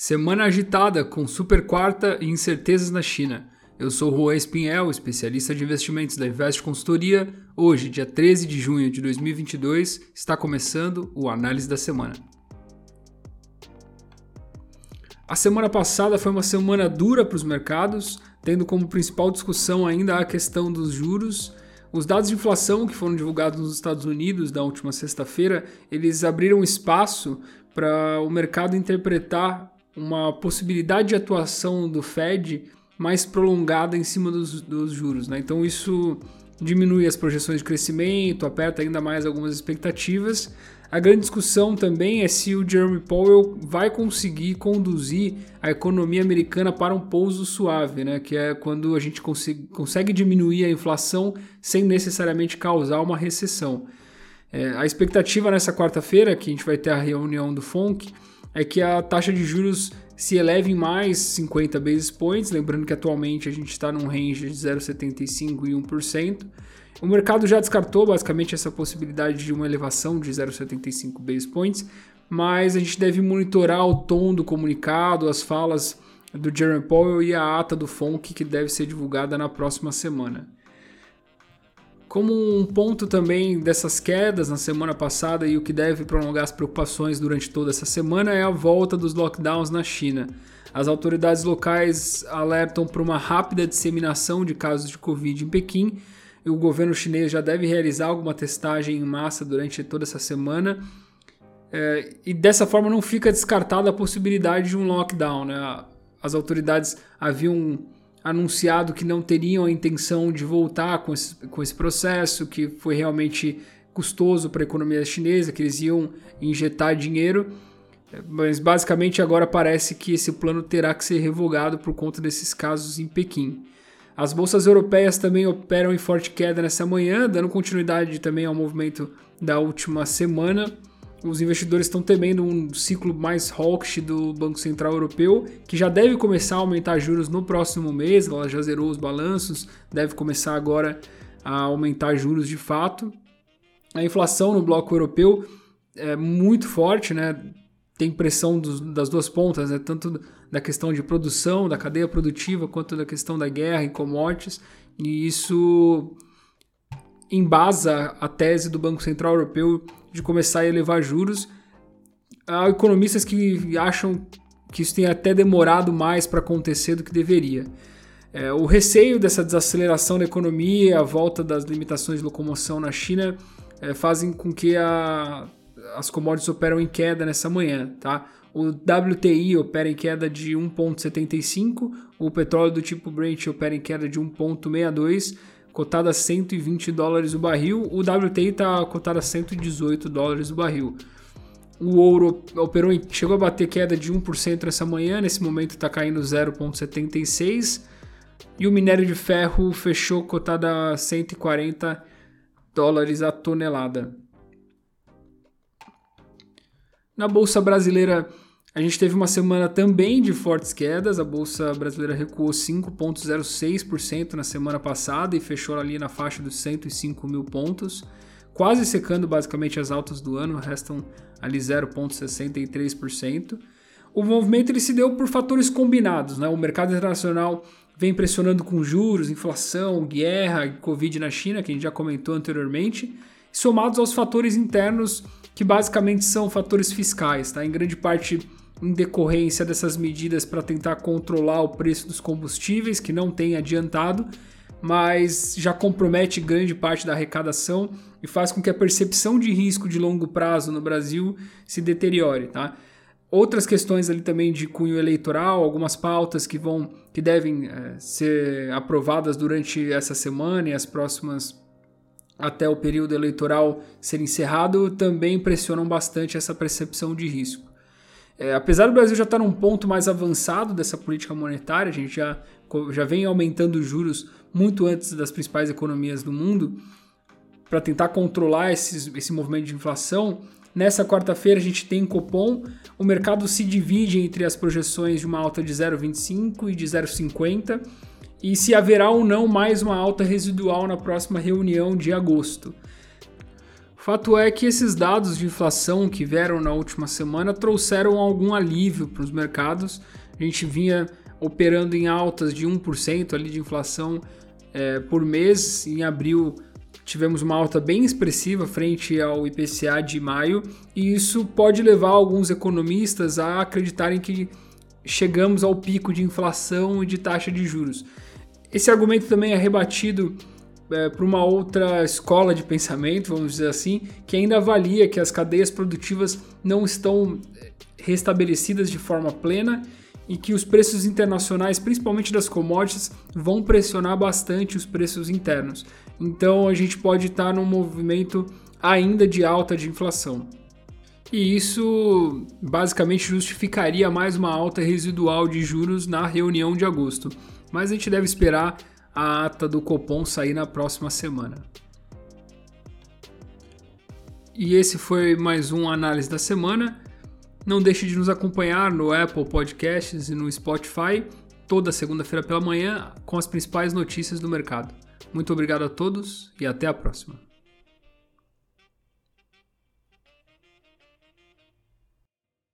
Semana agitada com super quarta e incertezas na China. Eu sou Juan Espinhel, especialista de investimentos da Invest Consultoria. Hoje, dia 13 de junho de 2022, está começando o Análise da Semana. A semana passada foi uma semana dura para os mercados, tendo como principal discussão ainda a questão dos juros. Os dados de inflação que foram divulgados nos Estados Unidos na última sexta-feira, eles abriram espaço para o mercado interpretar uma possibilidade de atuação do Fed mais prolongada em cima dos, dos juros. Né? Então isso diminui as projeções de crescimento, aperta ainda mais algumas expectativas. A grande discussão também é se o Jeremy Powell vai conseguir conduzir a economia americana para um pouso suave, né? que é quando a gente consegue, consegue diminuir a inflação sem necessariamente causar uma recessão. É, a expectativa nessa quarta-feira, que a gente vai ter a reunião do FONC, é que a taxa de juros se eleve em mais 50 basis points, lembrando que atualmente a gente está num range de 0,75% e 1%. O mercado já descartou basicamente essa possibilidade de uma elevação de 0,75 basis points, mas a gente deve monitorar o tom do comunicado, as falas do Jeremy Powell e a ata do FONC que deve ser divulgada na próxima semana. Como um ponto também dessas quedas na semana passada e o que deve prolongar as preocupações durante toda essa semana é a volta dos lockdowns na China. As autoridades locais alertam para uma rápida disseminação de casos de Covid em Pequim e o governo chinês já deve realizar alguma testagem em massa durante toda essa semana. É, e dessa forma não fica descartada a possibilidade de um lockdown. Né? As autoridades haviam anunciado que não teriam a intenção de voltar com esse, com esse processo, que foi realmente custoso para a economia chinesa, que eles iam injetar dinheiro. Mas basicamente agora parece que esse plano terá que ser revogado por conta desses casos em Pequim. As bolsas europeias também operam em forte queda nessa manhã, dando continuidade também ao movimento da última semana os investidores estão temendo um ciclo mais hawkish do Banco Central Europeu, que já deve começar a aumentar juros no próximo mês, ela já zerou os balanços, deve começar agora a aumentar juros de fato. A inflação no bloco europeu é muito forte, né? tem pressão dos, das duas pontas, né? tanto da questão de produção, da cadeia produtiva, quanto da questão da guerra e commodities, e isso embasa a tese do Banco Central Europeu de começar a elevar juros. Há economistas que acham que isso tem até demorado mais para acontecer do que deveria. É, o receio dessa desaceleração da economia, a volta das limitações de locomoção na China, é, fazem com que a, as commodities operam em queda nessa manhã. Tá? O WTI opera em queda de 1,75, o petróleo do tipo Brent opera em queda de 1,62 cotada a 120 dólares o barril, o WTI está cotado a 118 dólares o barril. O ouro operou em, chegou a bater queda de 1% essa manhã, nesse momento está caindo 0,76. E o minério de ferro fechou cotado a 140 dólares a tonelada. Na bolsa brasileira, a gente teve uma semana também de fortes quedas. A bolsa brasileira recuou 5,06% na semana passada e fechou ali na faixa dos 105 mil pontos, quase secando basicamente as altas do ano, restam ali 0,63%. O movimento ele se deu por fatores combinados. Né? O mercado internacional vem pressionando com juros, inflação, guerra Covid na China, que a gente já comentou anteriormente, somados aos fatores internos que basicamente são fatores fiscais. Tá? Em grande parte em decorrência dessas medidas para tentar controlar o preço dos combustíveis, que não tem adiantado, mas já compromete grande parte da arrecadação e faz com que a percepção de risco de longo prazo no Brasil se deteriore, tá? Outras questões ali também de cunho eleitoral, algumas pautas que vão que devem é, ser aprovadas durante essa semana e as próximas até o período eleitoral ser encerrado também pressionam bastante essa percepção de risco. É, apesar do Brasil já estar num ponto mais avançado dessa política monetária, a gente já, já vem aumentando os juros muito antes das principais economias do mundo, para tentar controlar esses, esse movimento de inflação. Nessa quarta-feira a gente tem Copom, o mercado se divide entre as projeções de uma alta de 0,25 e de 0,50 e se haverá ou não mais uma alta residual na próxima reunião de agosto. Fato é que esses dados de inflação que vieram na última semana trouxeram algum alívio para os mercados. A gente vinha operando em altas de 1% ali de inflação é, por mês. Em abril tivemos uma alta bem expressiva frente ao IPCA de maio, e isso pode levar alguns economistas a acreditarem que chegamos ao pico de inflação e de taxa de juros. Esse argumento também é rebatido é, por uma outra escola de pensamento, vamos dizer assim, que ainda avalia que as cadeias produtivas não estão é, restabelecidas de forma plena e que os preços internacionais, principalmente das commodities, vão pressionar bastante os preços internos. Então a gente pode estar num movimento ainda de alta de inflação. E isso basicamente justificaria mais uma alta residual de juros na reunião de agosto. Mas a gente deve esperar a ata do Copom sair na próxima semana. E esse foi mais um análise da semana. Não deixe de nos acompanhar no Apple Podcasts e no Spotify toda segunda-feira pela manhã com as principais notícias do mercado. Muito obrigado a todos e até a próxima.